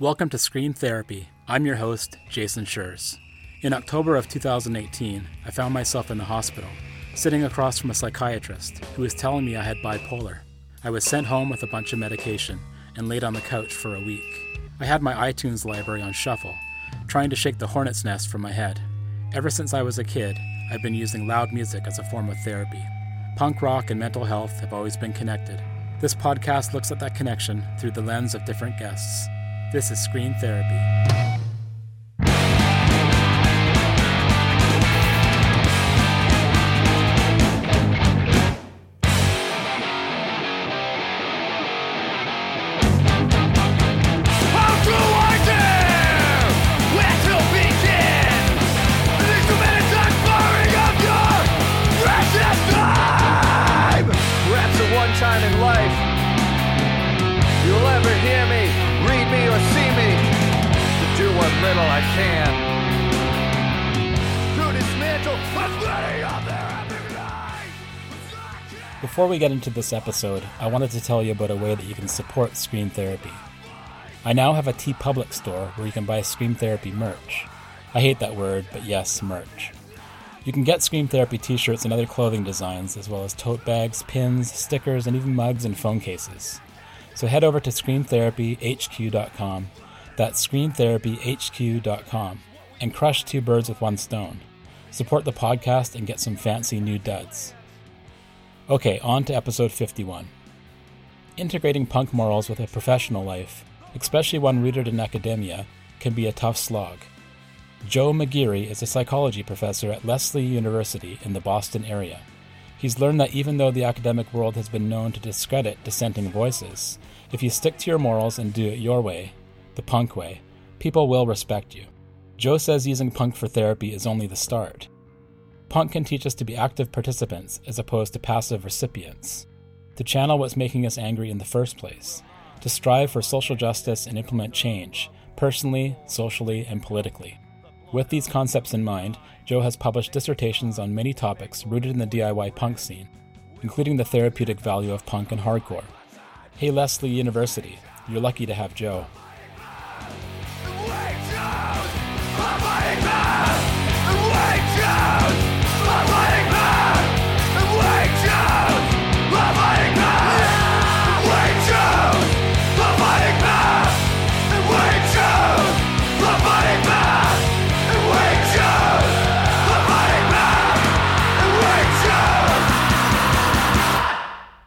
Welcome to Scream Therapy. I'm your host, Jason Schreurs. In October of 2018, I found myself in the hospital, sitting across from a psychiatrist who was telling me I had bipolar. I was sent home with a bunch of medication and laid on the couch for a week. I had my iTunes library on shuffle, trying to shake the hornet's nest from my head. Ever since I was a kid, I've been using loud music as a form of therapy. Punk rock and mental health have always been connected. This podcast looks at that connection through the lens of different guests. This is Scream Therapy. Before we get into this episode, I wanted to tell you about a way that you can support Scream Therapy. I now have a TeePublic store where you can buy Scream Therapy merch. I hate that word, but yes, merch. You can get Scream Therapy t shirts and other clothing designs, as well as tote bags, pins, stickers, and even mugs and phone cases. So head over to screamtherapyhq.com, that's screamtherapyhq.com, and crush two birds with one stone. Support the podcast and get some fancy new duds. Okay, on to episode 51. Integrating punk morals with a professional life, especially one rooted in academia, can be a tough slog. Joe McGeary is a psychology professor at Lesley University in the Boston area. He's learned that even though the academic world has been known to discredit dissenting voices, if you stick to your morals and do it your way, the punk way, people will respect you. Joe says using punk for therapy is only the start. Punk can teach us to be active participants as opposed to passive recipients, to channel what's making us angry in the first place, to strive for social justice and implement change, personally, socially, and politically. With these concepts in mind, Joe has published dissertations on many topics rooted in the DIY punk scene, including the therapeutic value of punk and hardcore. Hey, Lesley University, you're lucky to have Joe.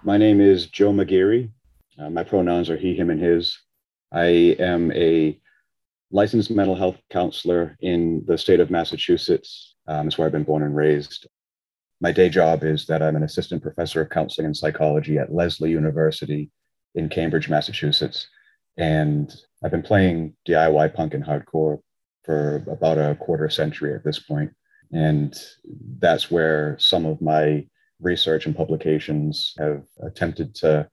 My name is Joe McGeary. Uh, my pronouns are he, him, and his. I am a licensed mental health counselor in the state of Massachusetts. Um, it's where I've been born and raised. My day job is that I'm an assistant professor of counseling and psychology at Lesley University in Cambridge, Massachusetts. And I've been playing DIY punk and hardcore for about a quarter century at this point. And that's where some of my research and publications have attempted to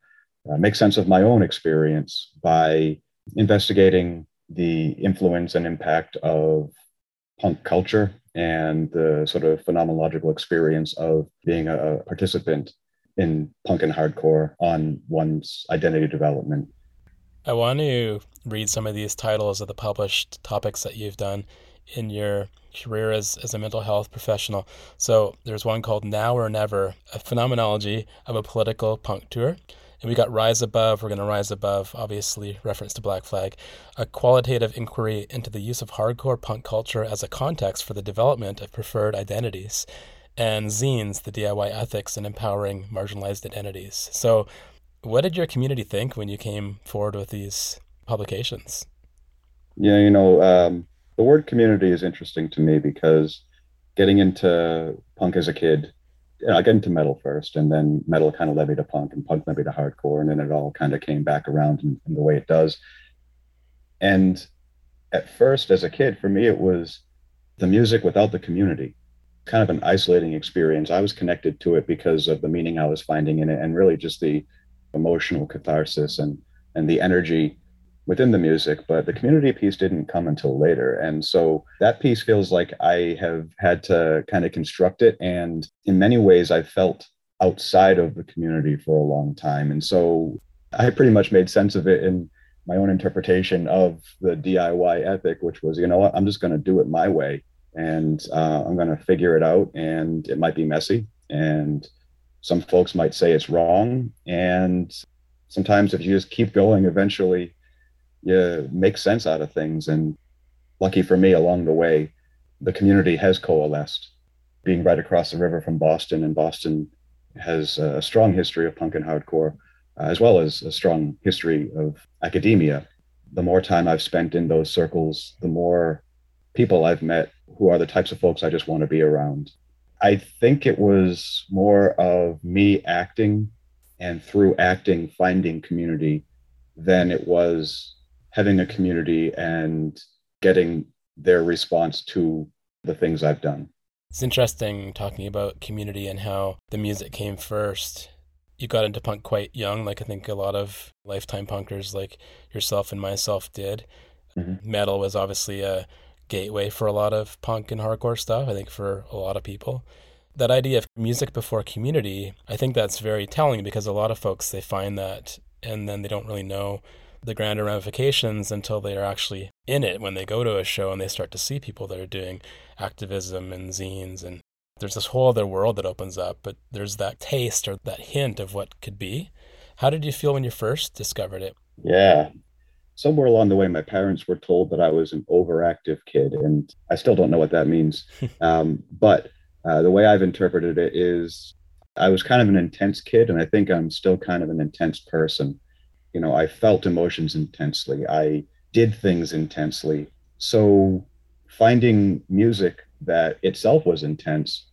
uh, make sense of my own experience by investigating the influence and impact of punk culture and the sort of phenomenological experience of being a participant in punk and hardcore on one's identity development. I want to read some of these titles of the published topics that you've done in your career as, as a mental health professional. So there's one called Now or Never, a phenomenology of a political punk tour. And we got Rise Above, we're going to rise above, obviously, reference to Black Flag, a qualitative inquiry into the use of hardcore punk culture as a context for the development of preferred identities, and Zines, the DIY ethics and empowering marginalized identities. So, what did your community think when you came forward with these publications? Yeah, you know, um, the word community is interesting to me because getting into punk as a kid, I got into metal first, and then metal kind of levied to punk, and punk led me to hardcore, and then it all kind of came back around in, in the way it does. And at first, as a kid, for me, it was the music without the community, kind of an isolating experience. I was connected to it because of the meaning I was finding in it, and really just the emotional catharsis and and the energy within the music, but the community piece didn't come until later. And so that piece feels like I have had to kind of construct it. And in many ways, I felt outside of the community for a long time. And so I pretty much made sense of it in my own interpretation of the DIY ethic, which was, you know what, I'm just going to do it my way and uh, I'm going to figure it out. And it might be messy. And some folks might say it's wrong. And sometimes if you just keep going, eventually you make sense out of things. And lucky for me, along the way, the community has coalesced. Being right across the river from Boston, and Boston has a strong history of punk and hardcore, uh, as well as a strong history of academia. The more time I've spent in those circles, the more people I've met who are the types of folks I just want to be around. I think it was more of me acting and through acting finding community than it was having a community and getting their response to the things I've done. It's interesting talking about community and how the music came first. You got into punk quite young, like I think a lot of lifetime punkers like yourself and myself did. Mm-hmm. Metal was obviously a gateway for a lot of punk and hardcore stuff, I think for a lot of people. That idea of music before community, I think that's very telling because a lot of folks they find that and then they don't really know the grander ramifications until they are actually in it when they go to a show and they start to see people that are doing activism and zines. And there's this whole other world that opens up but there's that taste or that hint of what could be. How did you feel when you first discovered it? Yeah. Somewhere along the way my parents were told that i was an overactive kid and i still don't know what that means. Um, but uh, the way i've interpreted it is i was kind of an intense kid and i think i'm still kind of an intense person you know i felt emotions intensely. I did things intensely. So finding music that itself was intense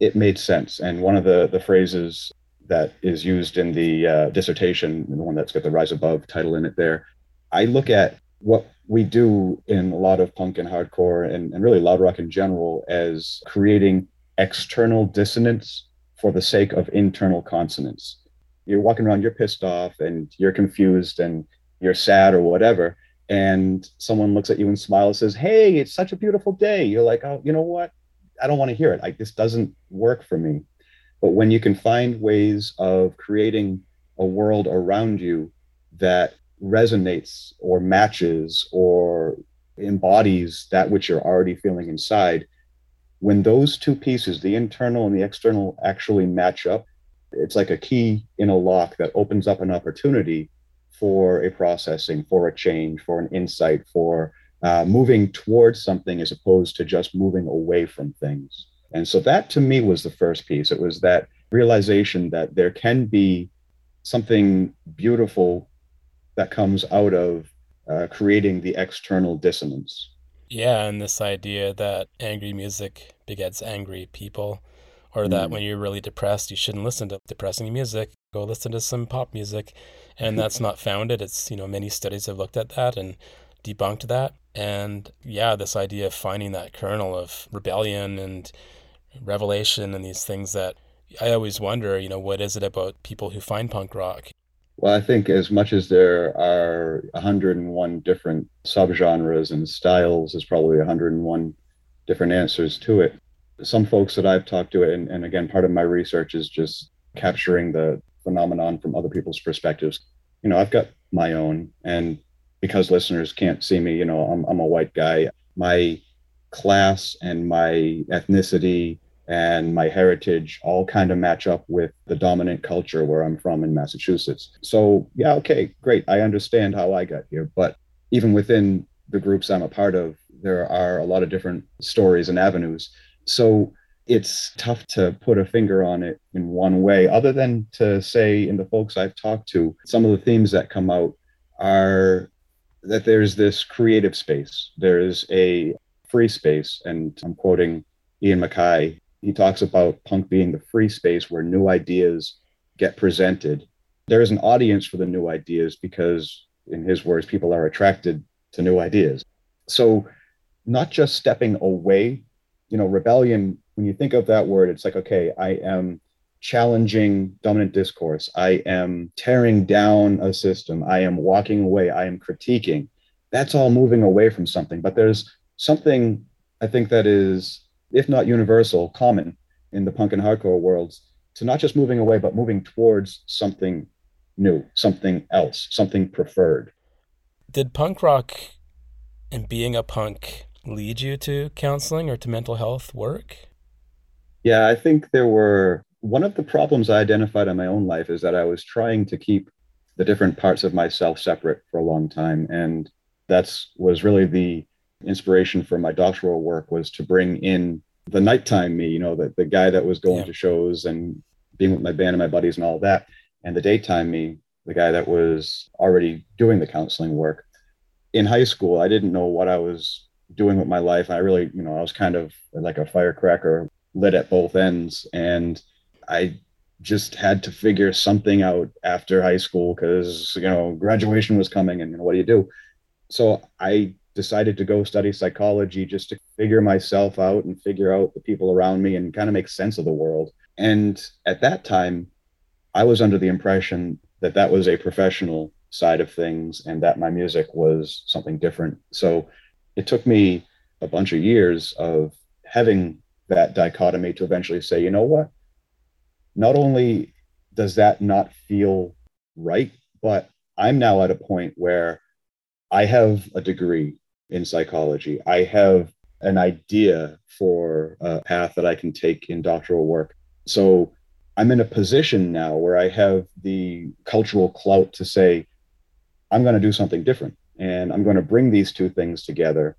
it made sense. And one of the the phrases that is used in the uh, dissertation the one that's got the rise above title in it there i look at what we do in a lot of punk and hardcore and, and really loud rock in general as creating external dissonance for the sake of internal consonance you're walking around, you're pissed off and you're confused and you're sad or whatever. And someone looks at you and smiles, and says, Hey, it's such a beautiful day. You're like, Oh, you know what? I don't want to hear it. Like, this doesn't work for me. But when you can find ways of creating a world around you that resonates or matches or embodies that which you're already feeling inside, when those two pieces, the internal and the external, actually match up, it's like a key in a lock that opens up an opportunity for a processing, for a change, for an insight, for uh, moving towards something as opposed to just moving away from things. And so that to me was the first piece. It was that realization that there can be something beautiful that comes out of uh, creating the external dissonance. Yeah, and this idea that angry music begets angry people or that mm. when you're really depressed, you shouldn't listen to depressing music. Go listen to some pop music. And that's not founded. It's, you know, many studies have looked at that and debunked that. And yeah, this idea of finding that kernel of rebellion and revelation and these things that I always wonder, you know, what is it about people who find punk rock? Well, I think as much as there are 101 different subgenres and styles, there's probably 101 different answers to it some folks that I've talked to, and, and again, part of my research is just capturing the phenomenon from other people's perspectives. You know, I've got my own, and because listeners can't see me, you know, I'm, I'm a white guy. My class and my ethnicity and my heritage all kind of match up with the dominant culture where I'm from in Massachusetts. So, yeah, okay, great. I understand how I got here. But even within the groups I'm a part of, there are a lot of different stories and avenues. So it's tough to put a finger on it in one way, other than to say, in the folks I've talked to, some of the themes that come out are that there's this creative space, there is a free space. And I'm quoting Ian MacKaye. He talks about punk being the free space where new ideas get presented. There is an audience for the new ideas because, in his words, people are attracted to new ideas. So, not just stepping away you know, rebellion, when you think of that word, it's like, okay, I am challenging dominant discourse. I am tearing down a system. I am walking away. I am critiquing. That's all moving away from something. But there's something I think that is, if not universal, common in the punk and hardcore worlds to not just moving away, but moving towards something new, something else, something preferred. Did punk rock and being a punk lead you to counseling or to mental health work? Yeah, I think there were one of the problems I identified in my own life is that I was trying to keep the different parts of myself separate for a long time. And that's was really the inspiration for my doctoral work was to bring in the nighttime me, you know, the, the guy that was going yeah. to shows and being with my band and my buddies and all that, and the daytime me, the guy that was already doing the counseling work. In high school, I didn't know what I was doing with my life. I really, you know, I was kind of like a firecracker lit at both ends. And I just had to figure something out after high school because, you know, graduation was coming and you know, what do you do? So I decided to go study psychology just to figure myself out and figure out the people around me and kind of make sense of the world. And at that time, I was under the impression that that was a professional side of things and that my music was something different. So it took me a bunch of years of having that dichotomy to eventually say, you know what? Not only does that not feel right, but I'm now at a point where I have a degree in psychology. I have an idea for a path that I can take in doctoral work. So I'm in a position now where I have the cultural clout to say, I'm going to do something different and I'm going to bring these two things together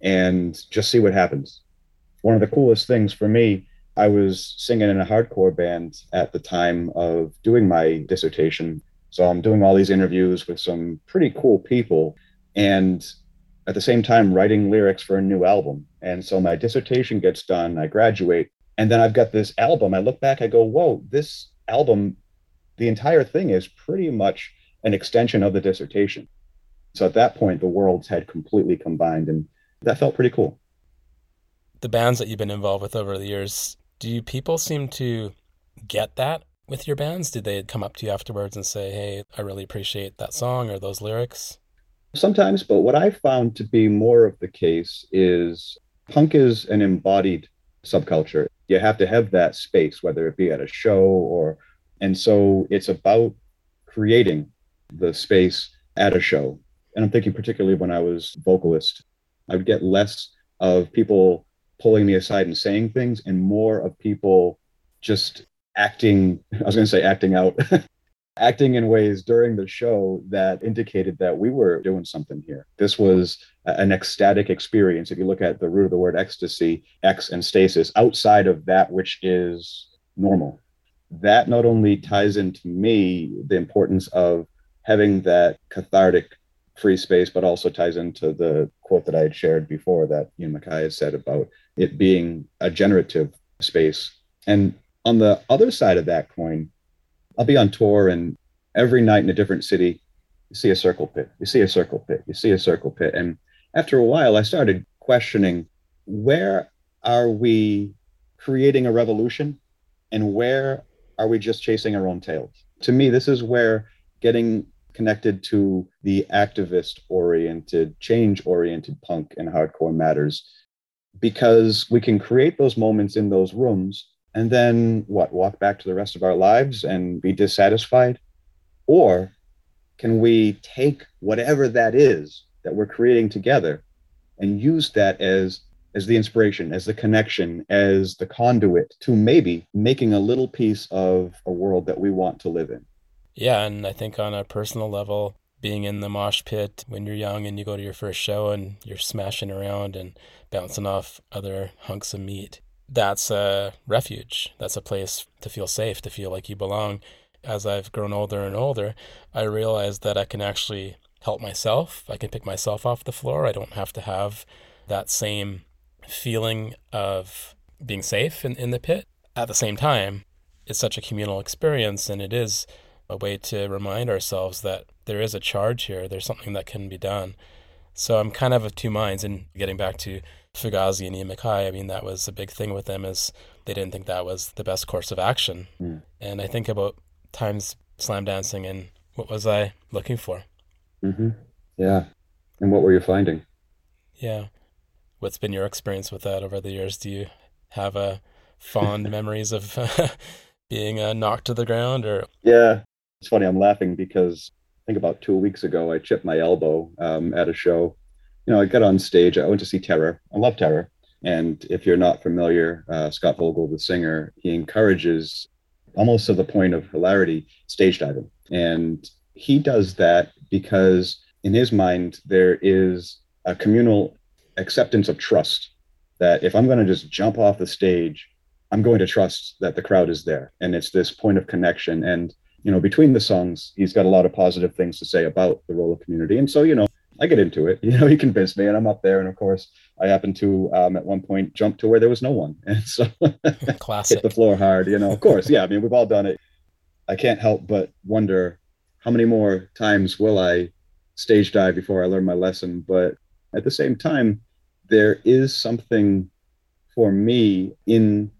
and just see what happens. One of the coolest things for me, I was singing in a hardcore band at the time of doing my dissertation. So I'm doing all these interviews with some pretty cool people. And at the same time writing lyrics for a new album. And so my dissertation gets done, I graduate, and then I've got this album. I look back, I go, whoa, this album, the entire thing is pretty much an extension of the dissertation. So at that point, the worlds had completely combined, and that felt pretty cool. The bands that you've been involved with over the years, do people seem to get that with your bands? Did they come up to you afterwards and say, hey, I really appreciate that song or those lyrics? Sometimes, but what I found to be more of the case is punk is an embodied subculture. You have to have that space, whether it be at a show or, and so it's about creating the space at a show. And I'm thinking particularly when I was vocalist, I would get less of people pulling me aside and saying things and more of people just acting, I was going to say acting out, acting in ways during the show that indicated that we were doing something here. This was an ecstatic experience. If you look at the root of the word ecstasy, ex and stasis, outside of that which is normal. That not only ties into me the importance of having that cathartic free space, but also ties into the quote that I had shared before that Ian MacKaye had said about it being a generative space. And on the other side of that coin, I'll be on tour and every night in a different city, you see a circle pit, you see a circle pit, you see a circle pit. And after a while, I started questioning where are we creating a revolution and where are we just chasing our own tails? To me, this is where getting connected to the activist oriented, change oriented punk and hardcore matters because we can create those moments in those rooms and then what walk back to the rest of our lives and be dissatisfied? Or can we take whatever that is that we're creating together and use that as as the inspiration as the connection as the conduit to maybe making a little piece of a world that we want to live in yeah and i think on a personal level being in the mosh pit when you're young and you go to your first show and you're smashing around and bouncing off other hunks of meat that's a refuge. That's a place to feel safe, to feel like you belong. As I've grown older and older, I realized that I can actually help myself. I can pick myself off the floor. I don't have to have that same feeling of being safe in, in the pit. At the same time, it's such a communal experience, and it is a way to remind ourselves that there is a charge here, there's something that can be done. So I'm kind of of two minds. And getting back to Fugazi and Ian MacKaye, I mean, that was a big thing with them is they didn't think that was the best course of action. Mm. And I think about times slam dancing and what was I looking for? Mm-hmm. Yeah. And what were you finding? Yeah. What's been your experience with that over the years? Do you have a uh, fond memories of being uh, knocked to the ground or? Yeah. It's funny. I'm laughing because I think about two weeks ago, I chipped my elbow um, at a show. You know, I got on stage. I went to see Terror. I love Terror. And if you're not familiar, uh, Scott Vogel, the singer, he encourages almost to the point of hilarity stage diving. And he does that because in his mind, there is a communal acceptance of trust that if I'm going to just jump off the stage, I'm going to trust that the crowd is there. And it's this point of connection. And you know, between the songs, he's got a lot of positive things to say about the role of community. And so, you know, I get into it. You know, he convinced me, and I'm up there. And of course, I happen to um, at one point jump to where there was no one, and so Classic. hit the floor hard. You know, of course, yeah. I mean, we've all done it. I can't help but wonder how many more times will I stage dive before I learn my lesson. But at the same time, there is something for me in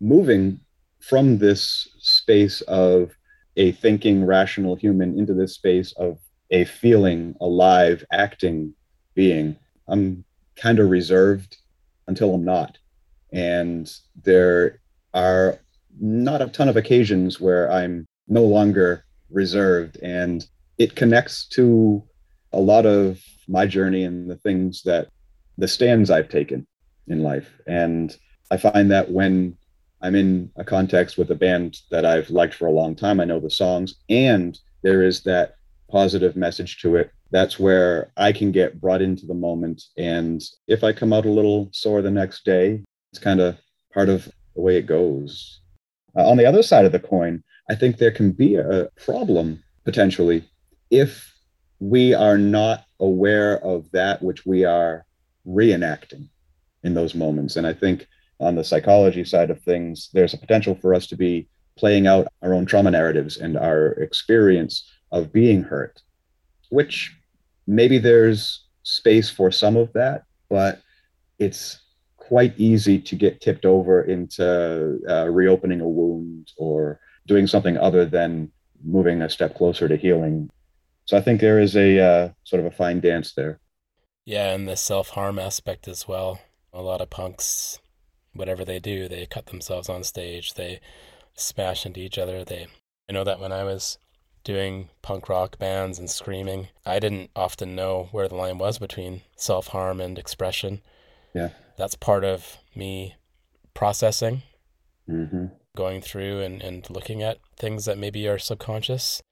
moving from this space of a thinking, rational human into this space of a feeling, alive, acting being. I'm kind of reserved until I'm not. And there are not a ton of occasions where I'm no longer reserved. And it connects to a lot of my journey and the things that the stands I've taken in life. And I find that when I'm in a context with a band that I've liked for a long time. I know the songs, and there is that positive message to it. That's where I can get brought into the moment. And if I come out a little sore the next day, it's kind of part of the way it goes. Uh, on the other side of the coin, I think there can be a problem potentially if we are not aware of that which we are reenacting in those moments. And I think on the psychology side of things, there's a potential for us to be playing out our own trauma narratives and our experience of being hurt, which maybe there's space for some of that, but it's quite easy to get tipped over into uh, reopening a wound or doing something other than moving a step closer to healing. So I think there is a uh, sort of a fine dance there. Yeah, and the self harm aspect as well. A lot of punks whatever they do, they cut themselves on stage, they smash into each other. They I know that when I was doing punk rock bands and screaming, I didn't often know where the line was between self harm and expression. Yeah. That's part of me processing, mm-hmm. going through and, and looking at things that maybe are subconscious.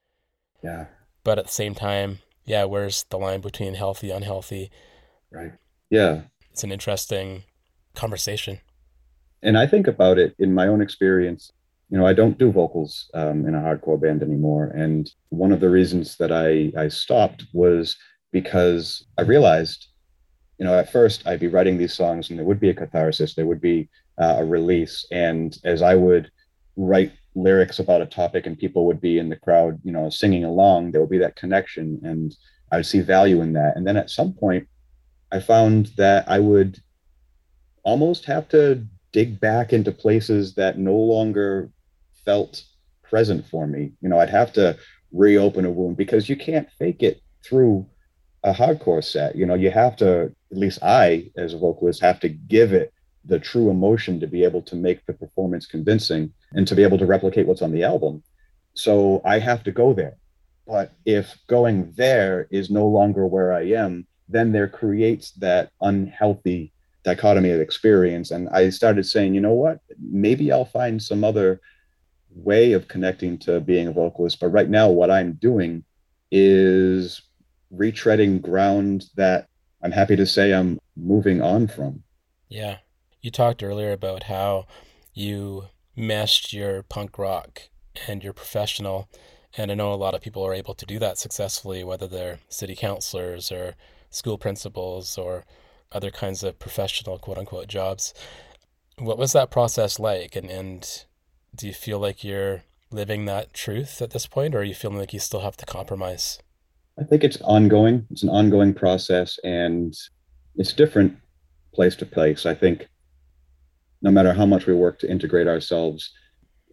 Yeah. But at the same time, yeah, where's the line between healthy, unhealthy? Right. Yeah. It's an interesting conversation and I think about it in my own experience. You know, I don't do vocals um, in a hardcore band anymore, and one of the reasons that I I stopped was because I realized, you know, at first I'd be writing these songs, and there would be a catharsis, there would be uh, a release, and as I would write lyrics about a topic, and people would be in the crowd, you know, singing along, there would be that connection, and I would see value in that. And then at some point, I found that I would almost have to dig back into places that no longer felt present for me. You know, I'd have to reopen a wound because you can't fake it through a hardcore set. You know, you have to, at least I, as a vocalist, have to give it the true emotion to be able to make the performance convincing and to be able to replicate what's on the album. So I have to go there. But if going there is no longer where I am, then there creates that unhealthy dichotomy of experience. And I started saying, you know what, maybe I'll find some other way of connecting to being a vocalist. But right now, what I'm doing is retreading ground that I'm happy to say I'm moving on from. Yeah. You talked earlier about how you meshed your punk rock and your professional. And I know a lot of people are able to do that successfully, whether they're city councilors or school principals or other kinds of professional quote unquote jobs. What was that process like? And, and do you feel like you're living that truth at this point, or are you feeling like you still have to compromise? I think it's ongoing. It's an ongoing process and it's different place to place. I think no matter how much we work to integrate ourselves,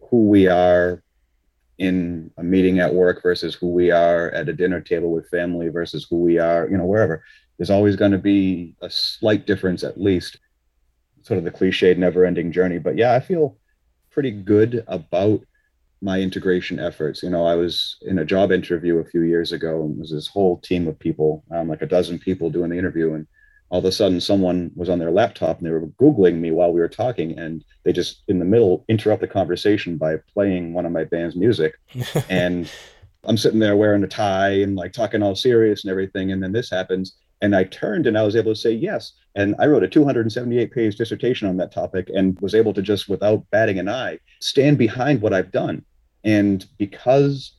who we are in a meeting at work versus who we are at a dinner table with family versus who we are, you know, wherever. There's always going to be a slight difference at least. Sort of the cliched never ending journey. But yeah i feel pretty good about my integration efforts. You know, I was in a job interview a few years ago, and was this whole team of people, um, like a dozen people doing the interview, and all of a sudden someone was on their laptop and they were googling me while we were talking and they just in the middle interrupt the conversation by playing one of my band's music. And i'm sitting there wearing a tie and like talking all serious and everything and then this happens and i turned and i was able to say yes. And i wrote a 278 page dissertation on that topic and was able to just without batting an eye stand behind what i've done. And because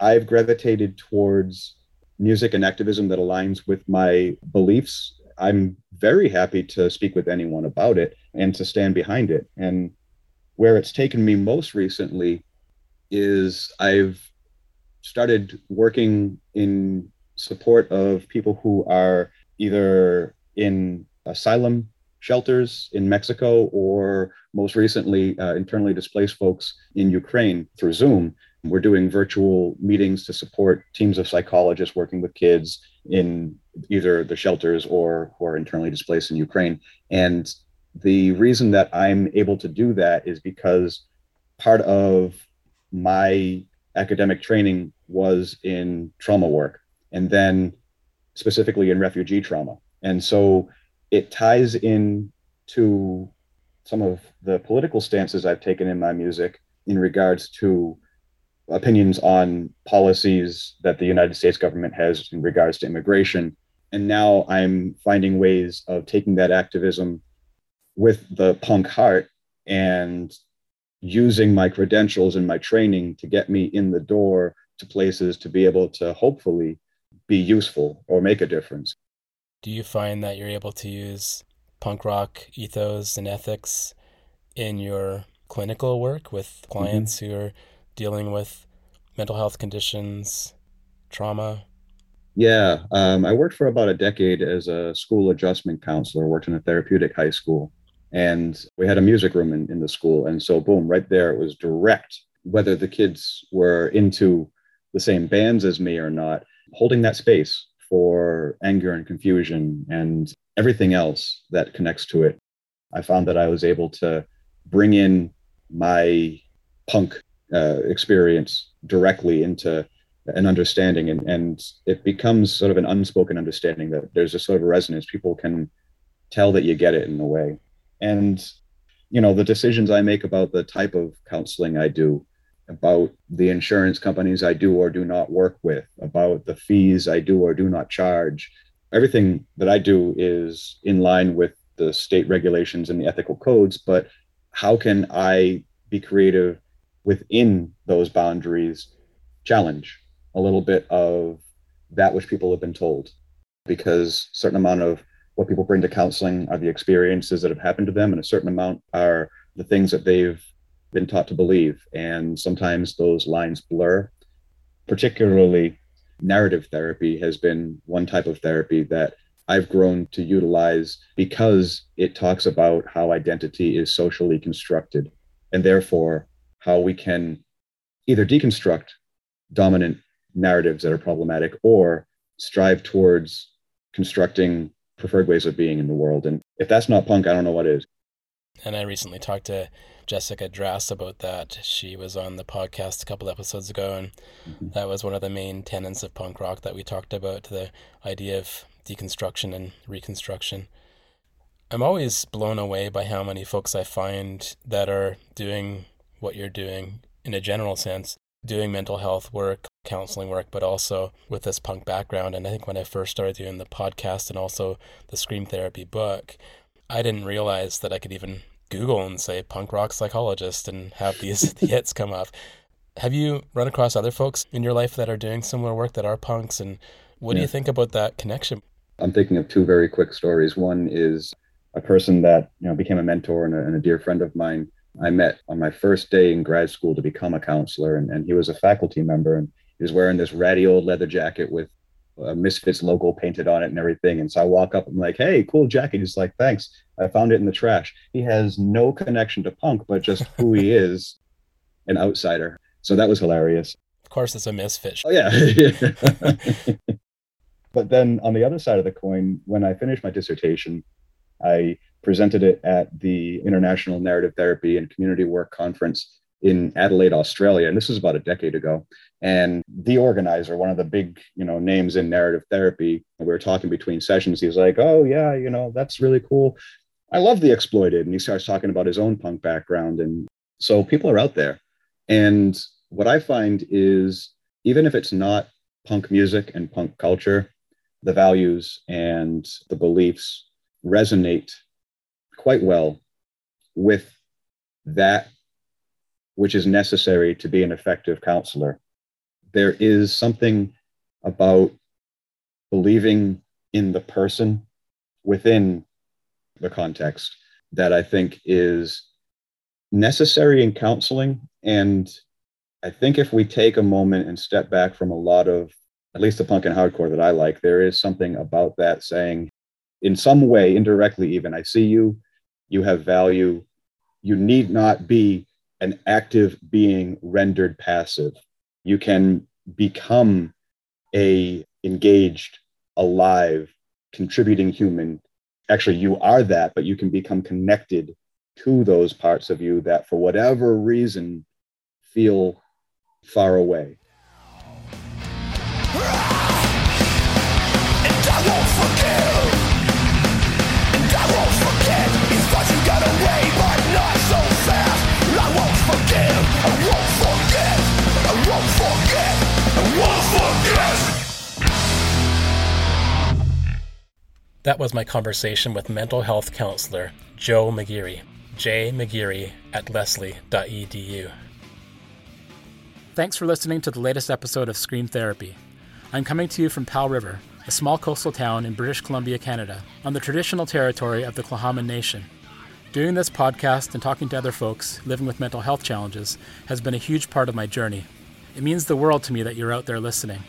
i've gravitated towards music and activism that aligns with my beliefs I'm very happy to speak with anyone about it and to stand behind it. And where it's taken me most recently is I've started working in support of people who are either in asylum shelters in Mexico or most recently uh, internally displaced folks in Ukraine through Zoom. We're doing virtual meetings to support teams of psychologists working with kids in either the shelters or who are internally displaced in Ukraine. And the reason that I'm able to do that is because part of my academic training was in trauma work and then specifically in refugee trauma. And so it ties in to some of the political stances I've taken in my music in regards to opinions on policies that the United States government has in regards to immigration. And now I'm finding ways of taking that activism with the punk heart and using my credentials and my training to get me in the door to places to be able to hopefully be useful or make a difference. Do you find that you're able to use punk rock ethos and ethics in your clinical work with clients mm-hmm. who are dealing with mental health conditions, trauma? Yeah, um, I worked for about a decade as a school adjustment counselor, worked in a therapeutic high school. And we had a music room in, in the school. And so, boom, right there, it was direct whether the kids were into the same bands as me or not, holding that space for anger and confusion and everything else that connects to it. I found that I was able to bring in my punk uh, experience directly into an understanding. And, and it becomes sort of an unspoken understanding that there's a sort of resonance. People can tell that you get it in a way. And you know the decisions i make about the type of counseling i do about the insurance companies i do or do not work with about the fees i do or do not charge everything that i do is in line with the state regulations and the ethical codes. But how can i be creative within those boundaries challenge a little bit of that which people have been told. Because certain amount of what people bring to counseling are the experiences that have happened to them and a certain amount are the things that they've been taught to believe. And sometimes those lines blur. Particularly narrative therapy has been one type of therapy that I've grown to utilize because it talks about how identity is socially constructed and therefore how we can either deconstruct dominant narratives that are problematic or strive towards constructing preferred ways of being in the world. And if that's not punk, I don't know what is. And I recently talked to Jessica Drass about that. She was on the podcast a couple episodes ago, and mm-hmm. that was one of the main tenets of punk rock that we talked about the idea of deconstruction and reconstruction. I'm always blown away by how many folks I find that are doing what you're doing in a general sense, doing mental health work, counseling work, but also with this punk background. And I think when I first started doing the podcast and also the Scream Therapy book, I didn't realize that I could even Google and say punk rock psychologist and have these hits come up. Have you run across other folks in your life that are doing similar work that are punks? And what yeah. do you think about that connection? I'm thinking of two very quick stories. One is a person that you know became a mentor and a, and a dear friend of mine I met on my first day in grad school to become a counselor, and, and he was a faculty member, and he was wearing this ratty old leather jacket with a Misfits logo painted on it and everything. And so I walk up, I'm like, "Hey, cool jacket." He's like, "Thanks. I found it in the trash." He has no connection to punk, but just who he is, an outsider. So that was hilarious. Of course, it's a misfit. Oh yeah. but then on the other side of the coin, when I finished my dissertation, I presented it at the International Narrative Therapy and Community Work Conference in Adelaide, Australia, and this was about a decade ago. And the organizer, one of the big, you know, names in narrative therapy, we were talking between sessions. He's like, "Oh yeah, you know, that's really cool. I love the exploited." And he starts talking about his own punk background, and so people are out there. And what I find is, even if it's not punk music and punk culture, the values and the beliefs resonate quite well with that which is necessary to be an effective counselor. There is something about believing in the person within the context that I think is necessary in counseling. And I think if we take a moment and step back from a lot of, at least the punk and hardcore that I like, there is something about that saying, in some way, indirectly even, I see you, you have value, you need not be an active being rendered passive. You can become a engaged, alive, contributing human. Actually, you are that, but you can become connected to those parts of you that, for whatever reason, feel far away. That was my conversation with mental health counselor Joe McGeary, J. McGeary at lesley.edu. Thanks for listening to the latest episode of Scream Therapy. I'm coming to you from Powell River, a small coastal town in British Columbia, Canada, on the traditional territory of the Tla'amin Nation. Doing this podcast and talking to other folks living with mental health challenges has been a huge part of my journey. It means the world to me that you're out there listening.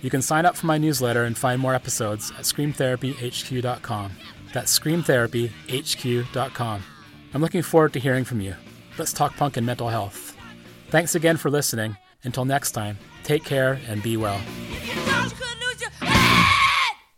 You can sign up for my newsletter and find more episodes at screamtherapyhq.com. That's screamtherapyhq.com. I'm looking forward to hearing from you. Let's talk punk and mental health. Thanks again for listening. Until next time, take care and be well.